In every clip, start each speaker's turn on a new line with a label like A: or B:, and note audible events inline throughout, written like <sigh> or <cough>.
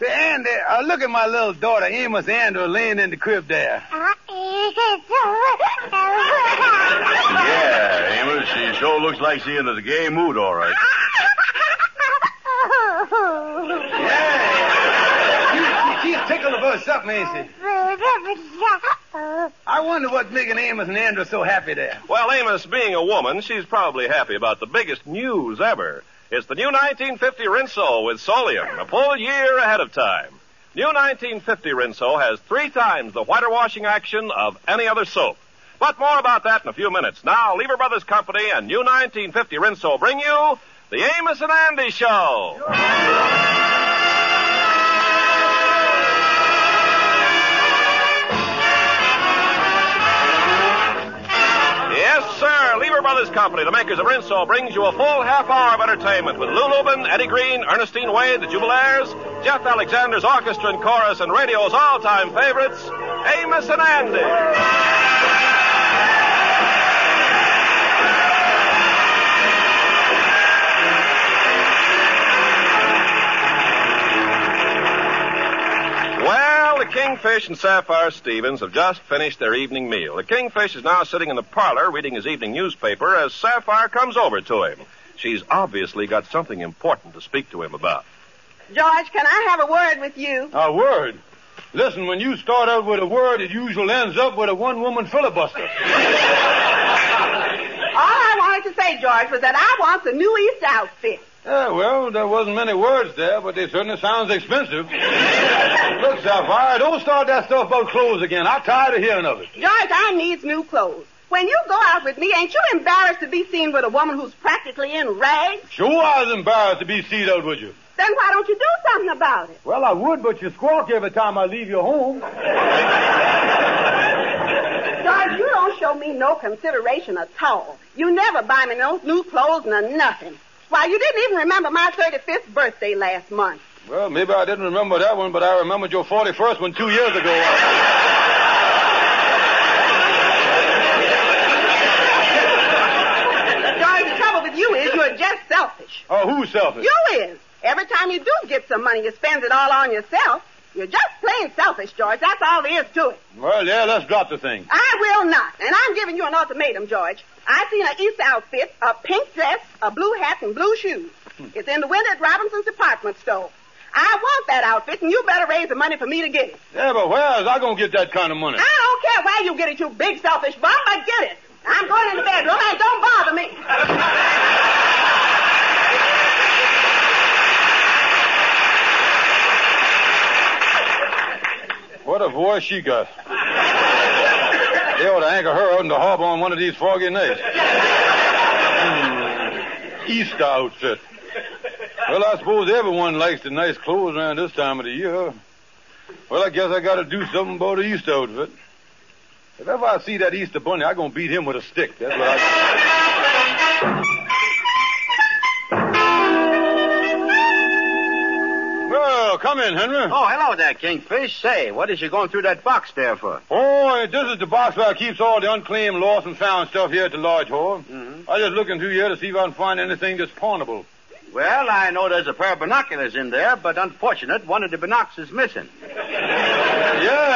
A: Say, Andy, uh, look at my little daughter, Amos Andrew, laying in the crib there.
B: Yeah, Amos, she sure looks like she's in a gay mood, all right.
A: Yeah. She, she's tickled about something, ain't she? I wonder what's making Amos and Andrew so happy there.
C: Well, Amos, being a woman, she's probably happy about the biggest news ever. It's the new 1950 Rinso with Solium, a full year ahead of time. New 1950 Rinso has three times the whiter washing action of any other soap. But more about that in a few minutes. Now, Lever Brothers Company and New 1950 Rinso bring you the Amos and Andy Show. Lever Brothers Company, the makers of Rinso, brings you a full half hour of entertainment with Lou Lubin, Eddie Green, Ernestine Wade, the Jubilaires, Jeff Alexander's orchestra and chorus, and radio's all-time favorites, Amos and Andy. Kingfish and Sapphire Stevens have just finished their evening meal. The Kingfish is now sitting in the parlor reading his evening newspaper as Sapphire comes over to him. She's obviously got something important to speak to him about.
D: George, can I have a word with you?
A: A word. Listen, when you start out with a word, it usually ends up with a one-woman filibuster. <laughs>
D: All I wanted to say, George, was that I want the new East outfit.
A: Yeah, well, there wasn't many words there, but they certainly sounds expensive. <laughs> Look, Sapphire, don't start that stuff about clothes again. I'm tired of hearing of it.
D: George, I needs new clothes. When you go out with me, ain't you embarrassed to be seen with a woman who's practically in rags?
A: Sure, I was embarrassed to be seen out with you.
D: Then why don't you do something about it?
A: Well, I would, but you squawk every time I leave your home. <laughs>
D: George, you don't show me no consideration at all. You never buy me no new clothes nor nothing. Why, you didn't even remember my 35th birthday last month.
A: Well, maybe I didn't remember that one, but I remembered your 41st one two years ago.
D: George, the trouble with you is you're just selfish.
A: Oh, who's selfish?
D: You is. Every time you do get some money, you spend it all on yourself. You're just plain selfish, George. That's all there is to it.
A: Well, yeah, let's drop the thing.
D: I will not. And I'm giving you an ultimatum, George. I've seen an East outfit, a pink dress, a blue hat, and blue shoes. Hmm. It's in the window at Robinson's department store. I want that outfit, and you better raise the money for me to get it.
A: Yeah, but where is I going to get that kind of money?
D: I don't care where you get it, you big selfish bum, but get it. I'm going in the bedroom, and don't bother me. <laughs>
A: What a voice she got. They ought to anchor her out in the harbor on one of these foggy nights. Hmm. Easter outfit. Well, I suppose everyone likes the nice clothes around this time of the year. Well, I guess I gotta do something about the Easter outfit. If ever I see that Easter bunny, I'm gonna beat him with a stick. That's what I... come in, Henry.
E: Oh, hello there, Kingfish. Say, what is you going through that box there for?
A: Oh, this is the box where I keeps all the unclaimed, lost, and found stuff here at the lodge hall.
E: Mm-hmm.
A: I just looking through here to see if I can find anything that's pawnable.
E: Well, I know there's a pair of binoculars in there, but unfortunate, one of the binocs is missing.
A: Yeah,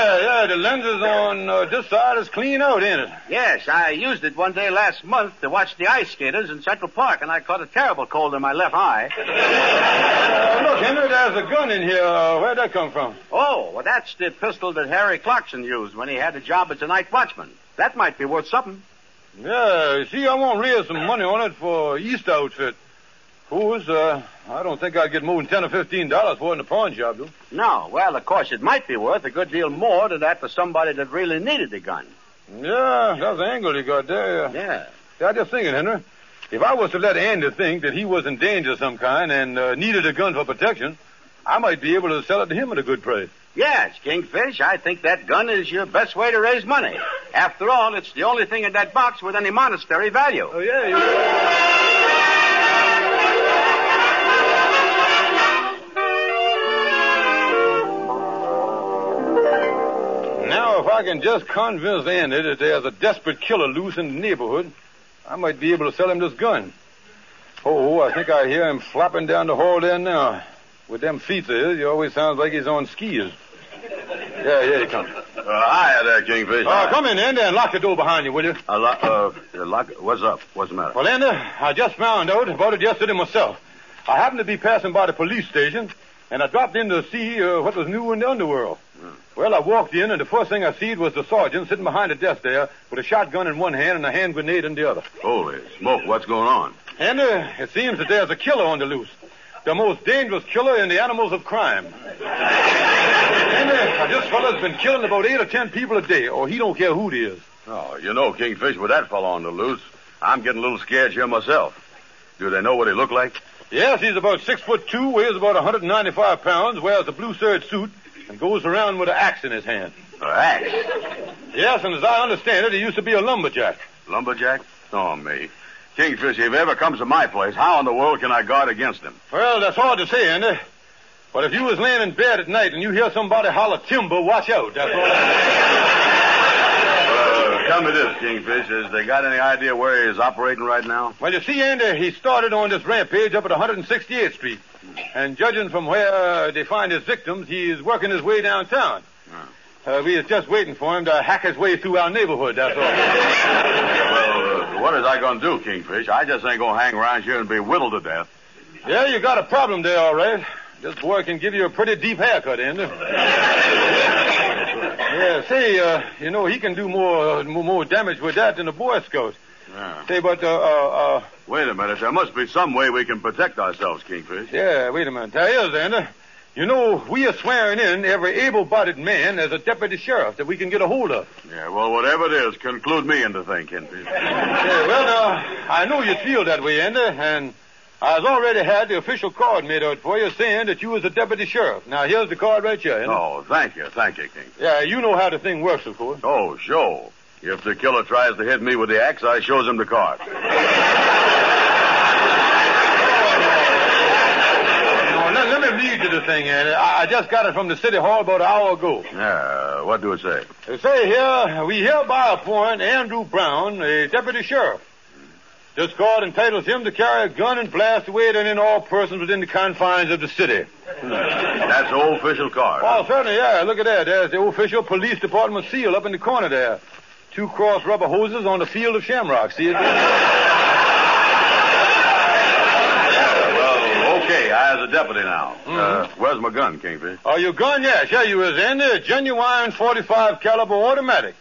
A: yeah, the lenses on uh, this side is clean out, ain't it?
E: Yes, I used it one day last month to watch the ice skaters in Central Park, and I caught a terrible cold in my left eye.
A: Uh, look, Henry, there's a gun in here. Uh, where'd that come from?
E: Oh, well, that's the pistol that Harry Clarkson used when he had a job as a night watchman. That might be worth something.
A: Yeah, see, I want to raise some money on it for East outfit. Fools, uh, I don't think I'd get more than ten or fifteen dollars for it in the pawn shop, though.
E: No, well, of course, it might be worth a good deal more than that for somebody that really needed the gun.
A: Yeah, that's the angle you got there.
E: Yeah.
A: Yeah, I'm just thinking, Henry. If I was to let Andy think that he was in danger of some kind and uh, needed a gun for protection, I might be able to sell it to him at a good price.
E: Yes, Kingfish, I think that gun is your best way to raise money. After all, it's the only thing in that box with any monastery value.
A: Oh, yeah, you I can just convince Andy that there's a desperate killer loose in the neighborhood, I might be able to sell him this gun. Oh, I think I hear him flopping down the hall there now. With them feet of his, he always sounds like he's on skis. Yeah, yeah, he comes.
B: Uh, hi there, Kingfish.
A: Uh, come in, Andy, and lock the door behind you, will you?
B: Uh, uh, uh, lock, what's up? What's the matter?
A: Well, Andy, I just found out about it yesterday myself. I happened to be passing by the police station, and I dropped in to see uh, what was new in the underworld. Well, I walked in, and the first thing I seen was the sergeant sitting behind the desk there with a shotgun in one hand and a hand grenade in the other.
B: Holy smoke, what's going on?
A: And uh, it seems that there's a killer on the loose. The most dangerous killer in the animals of crime. and uh, this fella's been killing about eight or ten people a day, or he don't care who it is.
B: Oh, you know, Kingfish, with that fellow on the loose, I'm getting a little scared here myself. Do they know what he looked like?
A: Yes, he's about six foot two, weighs about 195 pounds, wears a blue serge suit, and goes around with an axe in his hand.
B: An axe?
A: Yes, and as I understand it, he used to be a lumberjack.
B: Lumberjack? Oh, me. Kingfish, if he ever comes to my place, how in the world can I guard against him?
A: Well, that's hard to say, Andy. But if you was laying in bed at night and you hear somebody holler timber, watch out. That's all
B: Uh, tell me this, Kingfish. Has they got any idea where he is operating right now?
A: Well, you see, Andy, he started on this rampage up at 168th Street. And judging from where they find his victims, he's working his way downtown. Uh, we is just waiting for him to hack his way through our neighborhood, that's all.
B: Well, uh, what is I going to do, Kingfish? I just ain't going to hang around here and be whittled to death.
A: Yeah, you got a problem there, all right. This boy can give you a pretty deep haircut, Andy. <laughs> yeah, say, uh, you know, he can do more, more more damage with that than a Boy Scout.
B: Yeah.
A: Say, but, uh, uh, uh,
B: Wait a minute. There must be some way we can protect ourselves, Kingfish.
A: yeah, wait a minute. There is, Andy. You know, we are swearing in every able-bodied man as a deputy sheriff that we can get a hold of.
B: Yeah, well, whatever it is, conclude me into thing, Kingfish.
A: Yeah, well, now, I know you'd feel that way, Andy, and I've already had the official card made out for you saying that you was a deputy sheriff. Now, here's the card right here, Andy.
B: Oh, thank you. Thank you, King.
A: Yeah, you know how the thing works, of course.
B: Oh, sure. If the killer tries to hit me with the axe, I shows him the card.
A: Let, let me read you the thing, Andy. I, I just got it from the city hall about an hour ago.
B: Yeah, what do it say?
A: They say here, we hereby appoint Andrew Brown a deputy sheriff. This card entitles him to carry a gun and blast away at any and all persons within the confines of the city. Hmm.
B: That's the official card.
A: Oh, certainly, yeah. Look at that. There's the official police department seal up in the corner there. Two cross rubber hoses on the field of shamrock. See it?
B: Well, okay, I as a deputy now. Uh, where's my gun, Kingfish?
A: Oh, your gun? Yes, yeah, you is in there. Genuine 45 caliber automatic.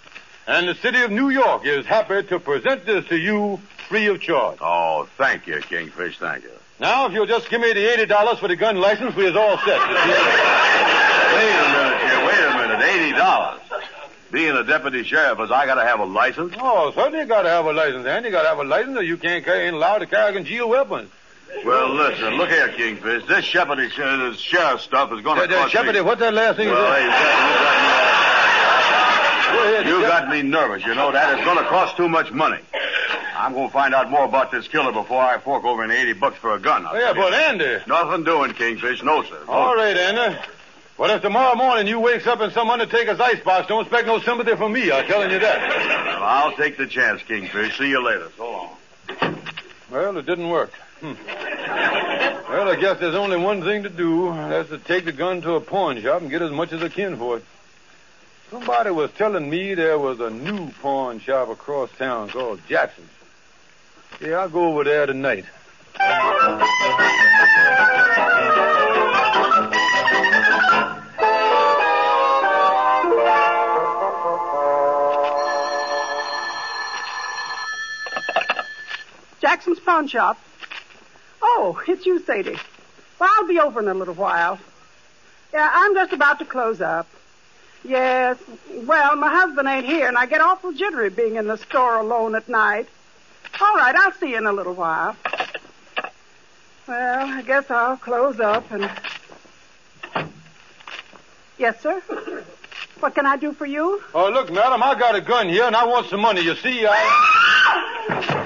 A: And the city of New York is happy to present this to you free of charge.
B: Oh, thank you, Kingfish, thank you.
A: Now, if you'll just give me the $80 for the gun license, we is all set. <laughs>
B: Wait a minute here, wait a minute. Eighty dollars. Being a deputy sheriff is I gotta have a license?
A: Oh, certainly you gotta have a license, and you gotta have a license or you can't carry, ain't allowed to carry concealed weapons.
B: Well, listen, look here, Kingfish. This shepherding, this sheriff stuff is gonna
A: Uh, uh,
B: cost
A: Shepherd,
B: me...
A: what's that last thing you
B: Well,
A: said?
B: hey,
A: Go ahead,
B: you, got, you got me nervous. You know that is gonna cost too much money. I'm gonna find out more about this killer before I fork over an eighty bucks for a gun. I'll
A: Oh, yeah, but Andy.
B: Nothing doing, Kingfish. No, sir. No,
A: All right, Andy. But if tomorrow morning you wakes up in some undertaker's icebox, don't expect no sympathy from me. I'm telling you that.
B: Well, I'll take the chance, Kingfish. See you later. So long.
A: Well, it didn't work. Hmm. Well, I guess there's only one thing to do. That's to take the gun to a pawn shop and get as much as I can for it. Somebody was telling me there was a new pawn shop across town called Jackson's. Yeah, I'll go over there tonight.
D: Jackson's pawn shop. Oh, it's you, Sadie. Well, I'll be over in a little while. Yeah, I'm just about to close up. Yes. Well, my husband ain't here, and I get awful jittery being in the store alone at night. All right, I'll see you in a little while. Well, I guess I'll close up and.
F: Yes, sir. What can I do for you?
A: Oh, look, madam, I got a gun here and I want some money. You see, I.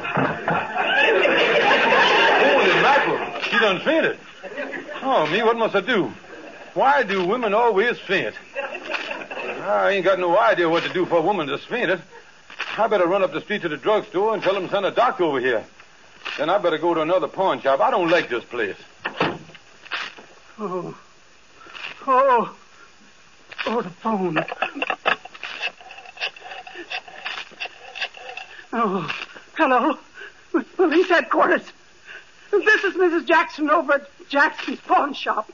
A: <laughs> Holy mackerel. She done fainted. Oh, me, what must I do? Why do women always faint? I ain't got no idea what to do for a woman that's fainted. I better run up the street to the drugstore and tell them to send a doctor over here. Then I better go to another pawn shop. I don't like this place.
F: Oh. Oh. Oh, the phone. Oh, hello. Police headquarters. This is Mrs. Jackson over at Jackson's pawn shop.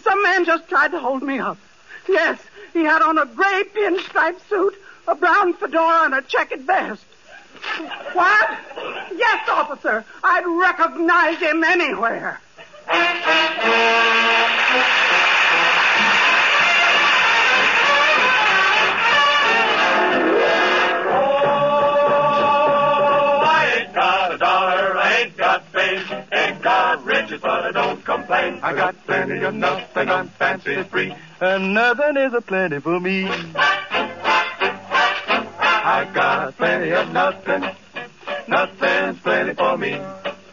F: Some man just tried to hold me up. Yes, he had on a gray pinstripe suit, a brown fedora, and a checkered vest. What? Yes, officer. I'd recognize him anywhere.
G: Got riches, but I don't complain. I got plenty of nothing, I'm fancy free, and nothing is a plenty for me. I got plenty of nothing, nothing's plenty for me.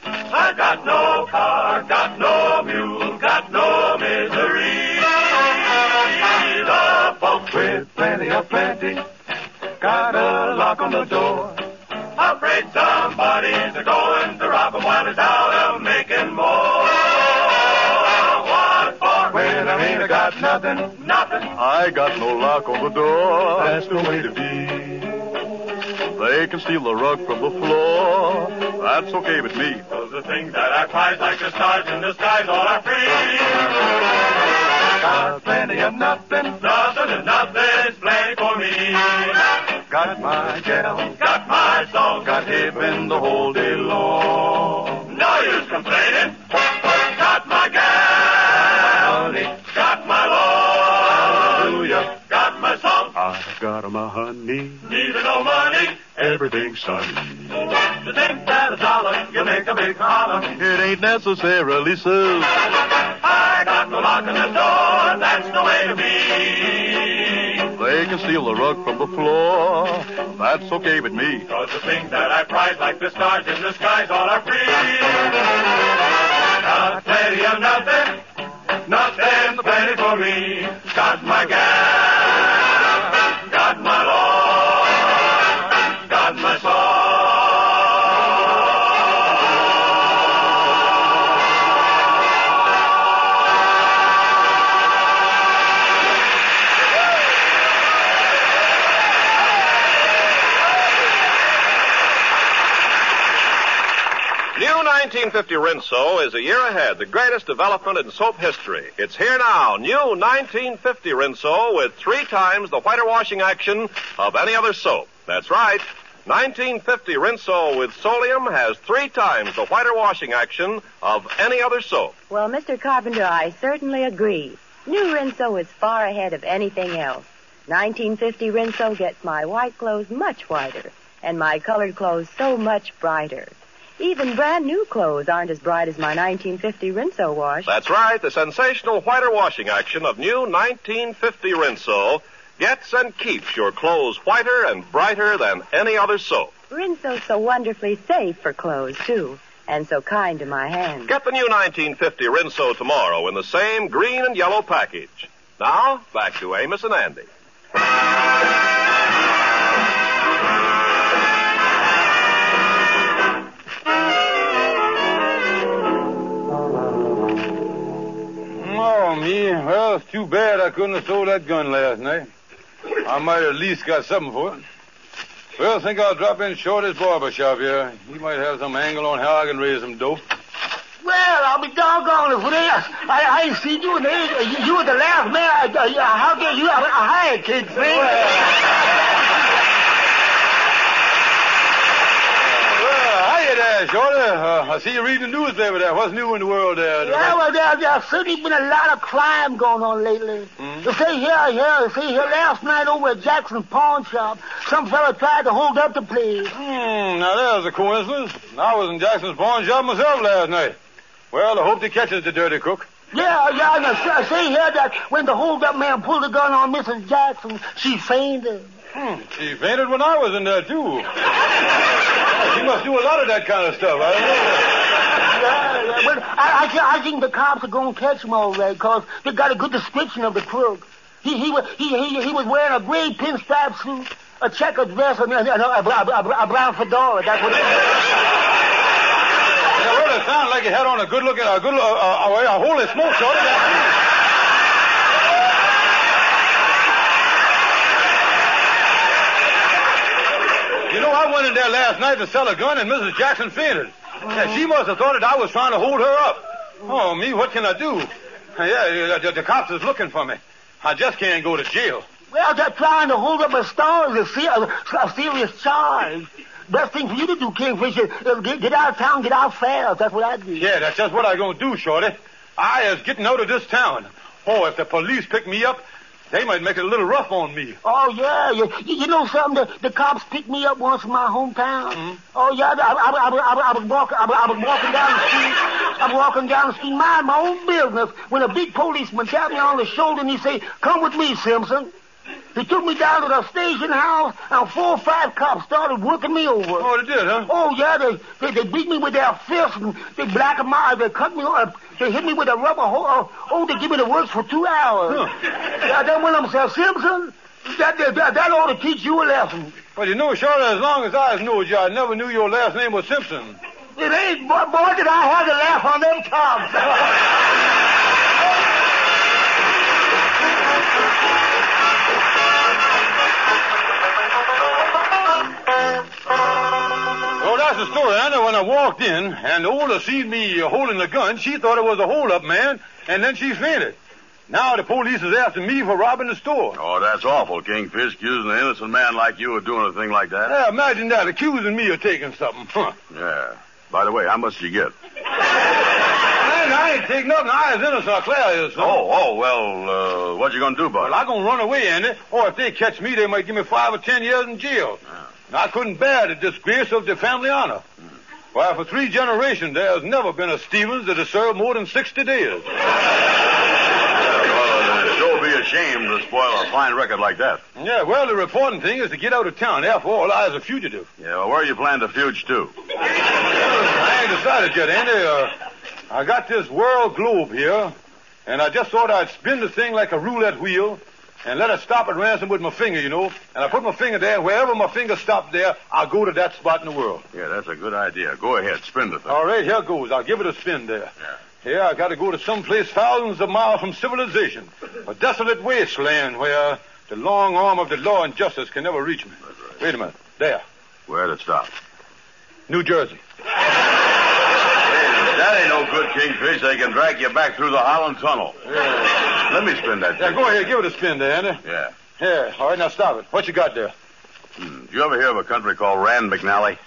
G: I got no car, got no mule, got no misery. The folks with plenty of plenty got a lock on the door. Afraid somebody's a going to rob 'em while it's out of making more. What for? When I ain't got nothing, nothing.
H: I got no lock on the door.
G: That's the way to be.
H: They can steal the rug from the floor. That's okay with me.
G: Cause the things that I prize, like the stars in the skies, all are free. Got plenty of nothing, nothing and nothing's plenty for me.
H: Got my gal,
G: Got my soul,
H: got heaven the whole day long.
G: no use complaining. Got my gal, got my Lord,
H: hallelujah.
G: got my song,
H: I got my honey,
G: neither no money.
H: everything's sunny.
G: To think that a dollar you make a big holler.
H: It ain't necessarily so.
G: I got no lock on the door,
H: They can steal the rug from the floor. That's okay with me.
G: Cause the things that I prize, like the stars in the skies, all are free. Got plenty of nothing, nothing plenty for me. Got my gal,
C: 1950 Rinso is a year ahead, the greatest development in soap history. It's here now. New 1950 Rinso with three times the whiter washing action of any other soap. That's right. 1950 Rinso with Solium has three times the whiter washing action of any other soap.
I: Well, Mr. Carpenter, I certainly agree. New Rinso is far ahead of anything else. 1950 Rinso gets my white clothes much whiter and my colored clothes so much brighter. Even brand new clothes aren't as bright as my 1950 Rinso wash.
C: That's right. The sensational whiter washing action of new 1950 Rinso gets and keeps your clothes whiter and brighter than any other soap.
I: Rinso's so wonderfully safe for clothes, too, and so kind to my hands.
C: Get the new 1950 Rinso tomorrow in the same green and yellow package. Now, back to Amos and Andy.
A: Well, it's too bad I couldn't have sold that gun last night. I might have at least got something for it. Well, think I'll drop in Shorty's barber shop here. He might have some angle on how I can raise some dope.
J: Well, I'll be doggone if they, I, I see you and they, you, you were the last man. I, I, how dare you? I, I hired kids, man.
A: Well, Shorty. Uh, I see you reading the newspaper there. What's new in the world there?
J: Yeah, well, there, there's certainly been a lot of crime going on lately. You see here, here, you see here, last night over at Jackson's pawn shop, some fella tried to hold up the place.
A: Hmm, now there's a coincidence. I was in Jackson's pawn shop myself last night. Well, I hope he catches the dirty cook.
J: Yeah, yeah, yeah. Say here that when the hold-up man pulled the gun on Mrs. Jackson, she fainted.
A: Hmm. She fainted when I was in there, too. <laughs> <laughs> she must do a lot of that kind of stuff. I don't know.
J: Yeah, yeah, but I, I, I think the cops are going to catch him all right, because they got a good description of the crook. He, he, wa- he, he, he was wearing a gray pinstripe suit, a checkered vest, and, a, a, a, a brown fedora. That's what it
A: well, it sounded like he had on a good looking, a good, uh, uh, a holy smoke, shorty. That- You know, I went in there last night to sell a gun, and Mrs. Jackson fainted. Yeah, she must have thought that I was trying to hold her up. Oh, me, what can I do? Yeah, the, the cops is looking for me. I just can't go to jail.
J: Well, they're trying to hold up a star is a, se- a serious charge. Best thing for you to do, Kingfish, is get, get out of town, get out fast. That's what I do.
A: Yeah, that's just what I'm gonna do, Shorty. I is getting out of this town. Oh, if the police pick me up, they might make it a little rough on me.
J: Oh, yeah. You, you know something? The, the cops picked me up once in my hometown.
A: Mm-hmm.
J: Oh, yeah. I, I, I, I, I, was walking, I, I was walking down the street. I was walking down the street, mind my own business, when a big policeman tapped me on the shoulder and he said, come with me, Simpson. He took me down to the station house, and four or five cops started working me over.
A: Oh, they did, huh?
J: Oh, yeah, they, they, they beat me with their fists, and they black my eyes, they cut me up, they hit me with a rubber hose. Oh, uh, oh, they give me the works for two hours. Yeah, then when I'm Simpson, that, that, that, ought to teach you a lesson.
A: Well, you know, Shorty, as long as I knowed you, I never knew your last name was Simpson.
J: It ain't, boy, boy, did I have to laugh on them cops. <laughs>
A: the story. I know when I walked in, and the older seen me uh, holding the gun, she thought it was a hold-up man, and then she fainted. Now the police is after me for robbing the store.
B: Oh, that's awful, Kingfish, accusing an innocent man like you of doing a thing like that.
A: Yeah, imagine that, accusing me of taking something. Huh.
B: Yeah. By the way, how much did you get?
A: Man, I ain't taking nothing. I as innocent as Claire is. son.
B: Oh, oh, well, uh, what you gonna do about
A: Well, I'm gonna run away, Andy. Or if they catch me, they might give me five or ten years in jail. And I couldn't bear the disgrace of the family honor. Why, for three generations, there has never been a Stevens that has served more than 60 days.
B: Well, uh, sure be ashamed to spoil a fine record like that.
A: Yeah, well, the important thing is to get out of town. After all, I was a fugitive.
B: Yeah, well, where are you plan to fuge to?
A: I ain't decided yet, Andy. Uh, I got this world globe here, and I just thought I'd spin the thing like a roulette wheel and let it stop at ransom with my finger, you know. And I put my finger there, and wherever my finger stopped there, I'll go to that spot in the world.
B: Yeah, that's a good idea. Go ahead, spin the thing.
A: All right, here goes. I'll give it a spin there. Yeah. Here, I got to go to some place thousands of miles from civilization, a desolate wasteland where the long arm of the law and justice can never reach me. That's right. Wait a minute. There,
B: Where'd it stop?
A: New Jersey.
B: That ain't no good, Kingfish. They can drag you back through the Holland Tunnel. Let me spin that
A: Yeah, go ahead, give it a spin there, Andy.
B: Yeah.
A: Here, all right, now stop it. What you got there?
B: Hmm. Did you ever hear of a country called Rand McNally?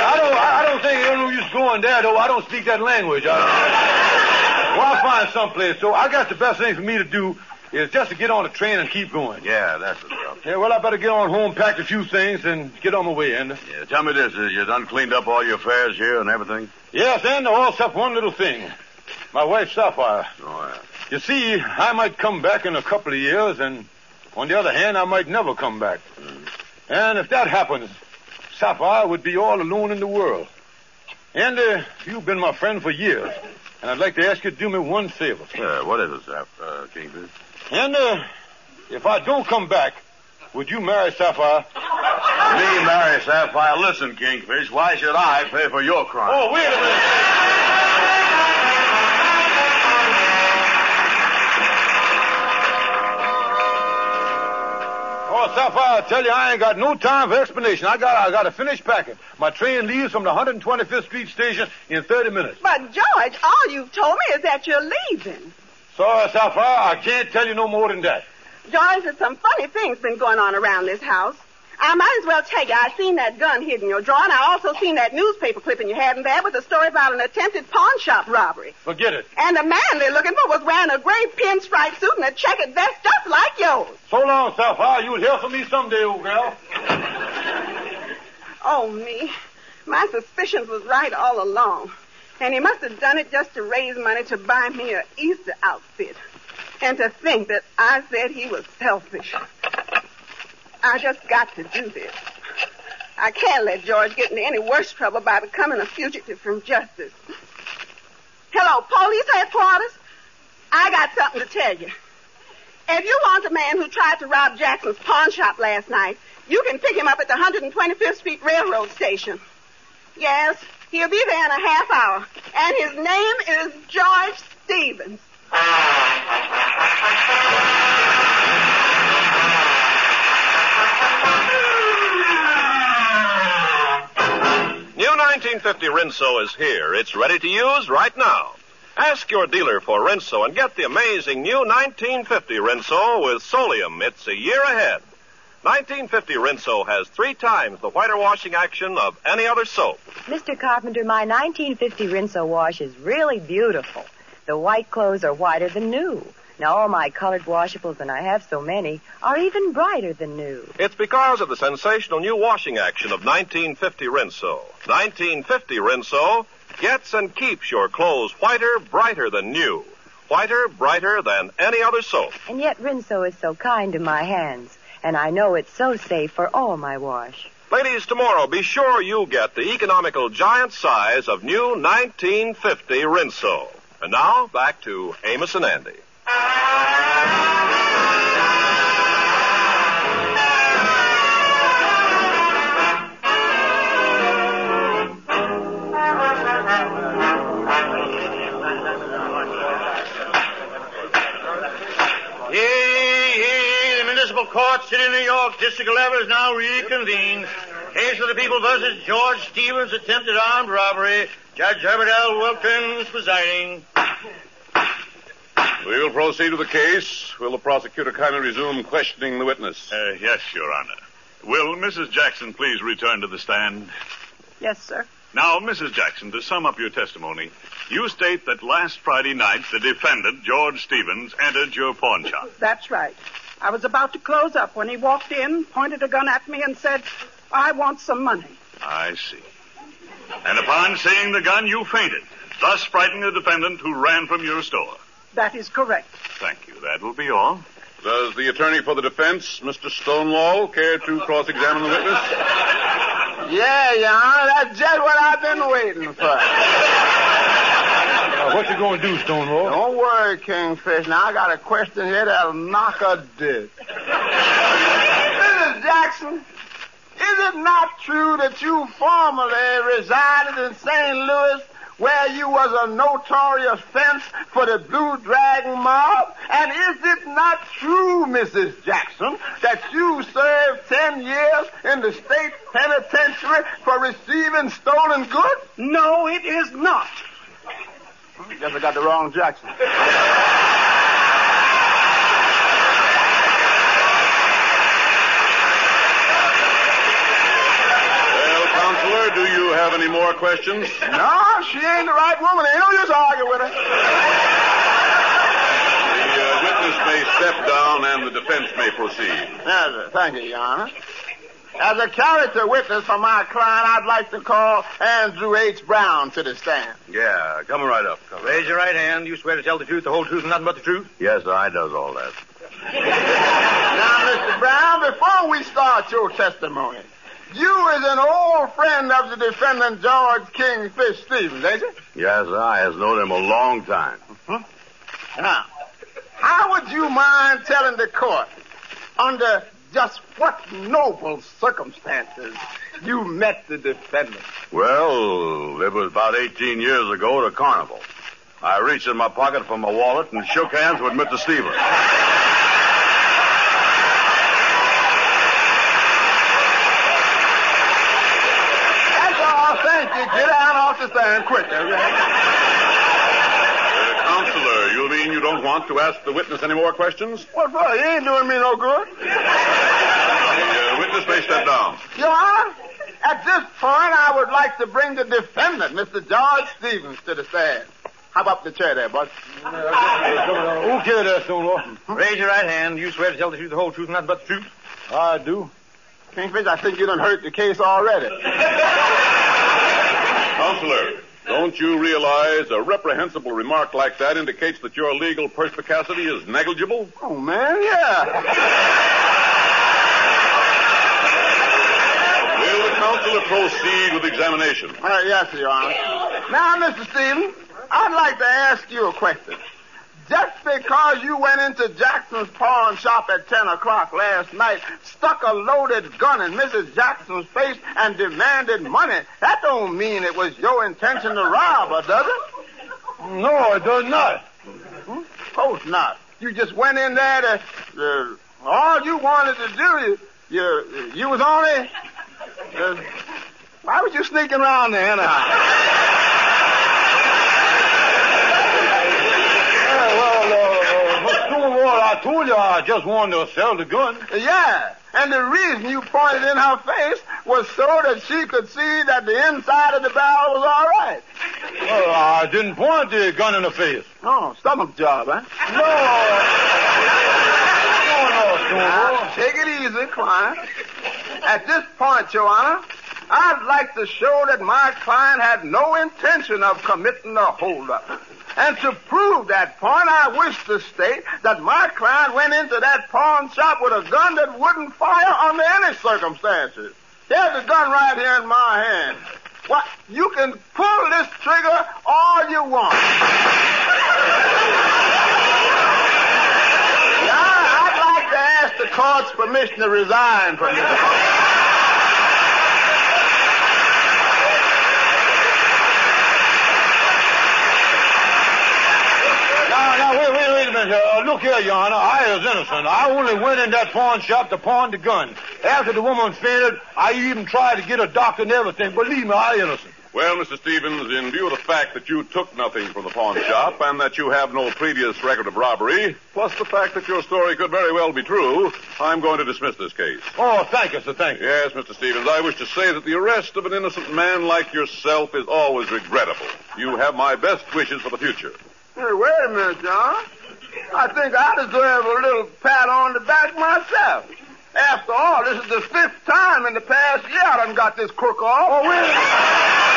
A: I don't, I don't think you know use going there, though. I don't speak that language. I, well, I'll find someplace. So I guess the best thing for me to do is just to get on the train and keep going.
B: Yeah, that's the stuff.
A: Yeah, well, I better get on home, pack a few things, and get on my way, Andy.
B: Yeah, tell me this. Is you done cleaned up all your affairs here and everything?
A: Yes, and all except one little thing. My wife, Sapphire.
B: Oh, yeah.
A: You see, I might come back in a couple of years, and on the other hand, I might never come back. And if that happens, Sapphire would be all alone in the world. And uh, you've been my friend for years, and I'd like to ask you to do me one favor.
B: Yeah, what is it, Sap, uh, Kingfish?
A: And uh, if I don't come back, would you marry Sapphire?
B: Me marry Sapphire. Listen, Kingfish, why should I pay for your crime?
A: Oh, wait a minute. Oh, Sapphire, I tell you, I ain't got no time for explanation. I got, I got to finish packing. My train leaves from the 125th Street station in 30 minutes.
D: But, George, all you've told me is that you're leaving.
A: Sorry, Sapphire, I can't tell you no more than that.
D: George, there's some funny things been going on around this house. I might as well tell you, I seen that gun hid in your drawer, and I also seen that newspaper clipping you had in there with a story about an attempted pawn shop robbery.
A: Forget it.
D: And the man they're looking for was wearing a gray pinstripe suit and a checkered vest just like yours.
A: So long, Sapphire. You'll hear from me someday, old girl.
D: Oh, me. My suspicions was right all along. And he must have done it just to raise money to buy me a Easter outfit. And to think that I said he was selfish. I just got to do this. I can't let George get into any worse trouble by becoming a fugitive from justice. Hello, police headquarters? I got something to tell you. If you want the man who tried to rob Jackson's pawn shop last night, you can pick him up at the 125th Street Railroad Station. Yes, he'll be there in a half hour. And his name is George Stevens.
C: New 1950 Rinso is here. It's ready to use right now. Ask your dealer for Rinso and get the amazing new 1950 Rinso with Solium. It's a year ahead. 1950 Rinso has three times the whiter washing action of any other soap.
I: Mr. Carpenter, my 1950 Rinso wash is really beautiful. The white clothes are whiter than new. Now all my colored washables, and I have so many, are even brighter than new.
C: It's because of the sensational new washing action of 1950 Rinso. 1950 Rinso gets and keeps your clothes whiter, brighter than new. Whiter, brighter than any other soap.
I: And yet Rinso is so kind to my hands, and I know it's so safe for all my wash.
C: Ladies, tomorrow be sure you get the economical giant size of new 1950 Rinso. And now, back to Amos and Andy.
E: Court, city of New York, District 11 is now reconvened. Case of the people versus George Stevens, attempted armed robbery. Judge Herbert L. Wilkins presiding.
K: We will proceed with the case. Will the prosecutor kindly resume questioning the witness?
H: Uh, yes, Your Honor. Will Mrs. Jackson please return to the stand?
F: Yes, sir.
H: Now, Mrs. Jackson, to sum up your testimony, you state that last Friday night the defendant, George Stevens, entered your pawn shop.
F: That's right. I was about to close up when he walked in, pointed a gun at me, and said, I want some money.
H: I see. And upon seeing the gun, you fainted, thus frightening the defendant who ran from your store.
F: That is correct.
H: Thank you. That will be all.
K: Does the attorney for the defense, Mr. Stonewall, care to cross-examine the witness?
L: Yeah, Your Honor, that's just what I've been waiting for.
A: What you going to do, Stonewall?
L: Don't worry, Kingfish. Now I got a question here that'll knock a dick. Mrs. Jackson, is it not true that you formerly resided in St. Louis where you was a notorious fence for the Blue Dragon mob? And is it not true, Mrs. Jackson, that you served ten years in the state penitentiary for receiving stolen goods?
F: No, it is not.
L: Guess I got the wrong Jackson.
K: Well, Counselor, do you have any more questions?
L: No, she ain't the right woman. Ain't no use arguing with her.
K: The uh, witness may step down and the defense may proceed.
L: Yes, sir. Thank you, Your Honor. As a character witness for my client, I'd like to call Andrew H. Brown to the stand.
K: Yeah, come right up. Come
E: Raise your right hand. You swear to tell the truth, the whole truth, and nothing but the truth?
K: Yes, I does all that.
L: Now, Mr. Brown, before we start your testimony, you is an old friend of the defendant George Kingfish Stevens, ain't you?
K: Yes, I has known him a long time. Huh?
L: Now, how would you mind telling the court under just what noble circumstances you met the defendant?
K: Well, it was about 18 years ago at a carnival. I reached in my pocket for my wallet and shook hands with Mr. Stevens.
L: That's all. Thank you. Get out off the stand quick.
K: You don't want to ask the witness any more questions?
L: What for? He ain't doing me no good.
K: The uh, witness may step down.
L: Your Honor, at this point, I would like to bring the defendant, Mr. George Stevens, to the stand. How about the chair there, boss. bud?
A: Okay there, Stonewall.
E: Raise your right hand. You swear to tell the truth, the whole truth, and nothing but the truth?
A: I do.
L: Kingfish, I think you done hurt the case already. <laughs>
K: Don't you realize a reprehensible remark like that indicates that your legal perspicacity is negligible?
L: Oh, man, yeah.
K: Will the counselor proceed with examination?
L: All right, yes, Your Honor. Now, Mr. Stevens, I'd like to ask you a question. Just because you went into Jackson's pawn shop at 10 o'clock last night, stuck a loaded gun in Mrs. Jackson's face, and demanded money, that don't mean it was your intention to rob her, does it?
A: No, it does not.
L: Hmm? Of course not. You just went in there to, uh, all you wanted to do, you, you, you was only, uh, why was you sneaking around there anyhow?
A: Well, I told you I just wanted to sell the gun.
L: Yeah, and the reason you pointed in her face was so that she could see that the inside of the barrel was all right.
A: Well, I didn't point the gun in the face.
L: Oh, stomach job, huh?
A: No. No, no,
L: Now, take it easy, client. At this point, Your Honor, I'd like to show that my client had no intention of committing a holdup. And to prove that point, I wish to state that my client went into that pawn shop with a gun that wouldn't fire under any circumstances. Here's the gun right here in my hand. What? You can pull this trigger all you want. Now, I'd like to ask the court's permission to resign from this.
A: Now, now, wait, wait, wait a minute. Uh, look here, Your Honor. I was innocent. I only went in that pawn shop to pawn the gun. After the woman fainted, I even tried to get a doctor and everything. Believe me, I innocent.
K: Well, Mr. Stevens, in view of the fact that you took nothing from the pawn shop and that you have no previous record of robbery, plus the fact that your story could very well be true, I'm going to dismiss this case.
A: Oh, thank you, sir. Thank you.
K: Yes, Mr. Stevens, I wish to say that the arrest of an innocent man like yourself is always regrettable. You have my best wishes for the future.
L: Hey, wait a minute, John. I think I deserve a little pat on the back myself. After all, this is the fifth time in the past year I done got this crook off. Oh,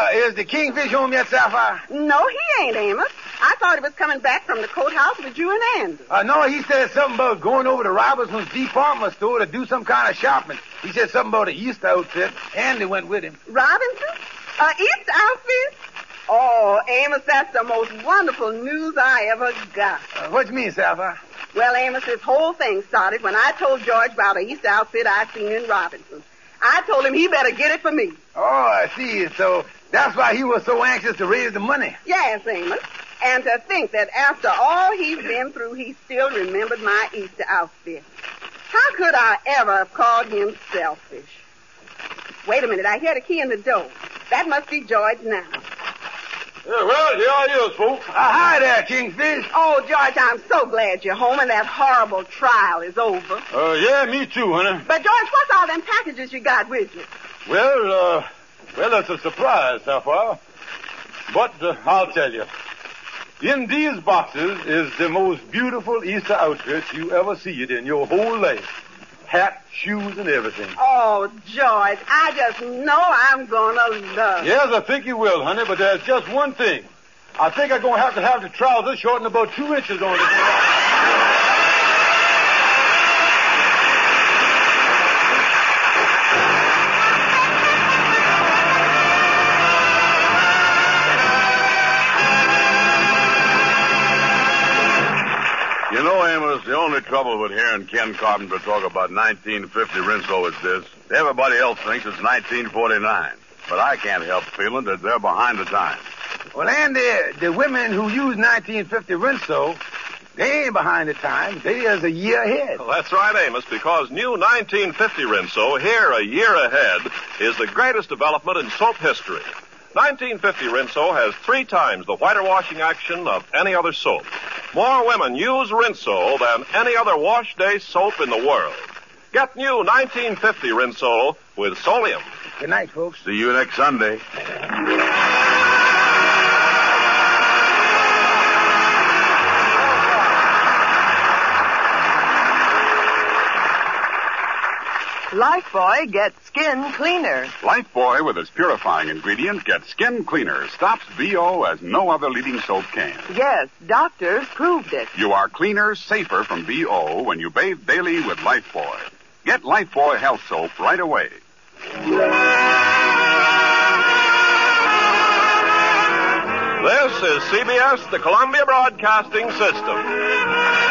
M: uh, is the kingfish home yet, Sapphire?
D: No, he ain't, Amos. I thought he was coming back from the courthouse with you and Andy.
M: Uh, no, he said something about going over to Robinson's department store to do some kind of shopping. He said something about a East outfit. Andy went with him.
D: Robinson? Uh, East outfit? Oh, Amos, that's the most wonderful news I ever got.
M: Uh, what you mean, Sapphire?
D: Well, Amos, this whole thing started when I told George about a East outfit I seen in Robinson. I told him he better get it for me.
M: Oh, I see. So that's why he was so anxious to raise the money.
D: Yes, Amos. And to think that after all he's been through, he still remembered my Easter outfit. How could I ever have called him selfish? Wait a minute, I hear the key in the door. That must be George now.
A: Yeah, well, here I is, folks.
M: Uh, hi there, Kingfish.
D: Oh, George, I'm so glad you're home and that horrible trial is over.
A: Uh, yeah, me too, honey.
D: But, George, what's all them packages you got with you?
A: Well, uh, well, it's a surprise, Sapphire. But uh, I'll tell you. In these boxes is the most beautiful Easter outfit you ever see it in your whole life. Hat, shoes, and everything.
D: Oh, George, I just know I'm gonna love
A: Yes, I think you will, honey, but there's just one thing. I think I'm going to have to have the trousers shortened about two inches on it.
K: The only trouble with hearing Ken Carpenter talk about 1950 Rinso is this. Everybody else thinks it's 1949. But I can't help feeling that they're behind the times.
M: Well, Andy, the women who use 1950 Rinso, they ain't behind the times. They is a year ahead.
C: Well, that's right, Amos, because new 1950 Rinso, here a year ahead, is the greatest development in soap history. 1950 Rinso has three times the whiter washing action of any other soap. More women use Rinso than any other wash day soap in the world. Get new 1950 Rinso with Solium.
M: Good night, folks.
K: See you next Sunday.
N: Lifebuoy gets skin cleaner.
O: Lifebuoy with its purifying ingredient gets skin cleaner, stops BO as no other leading soap can.
N: Yes, doctors proved it.
O: You are cleaner, safer from BO when you bathe daily with Lifebuoy. Get Lifebuoy Health Soap right away.
C: This is CBS, the Columbia Broadcasting System.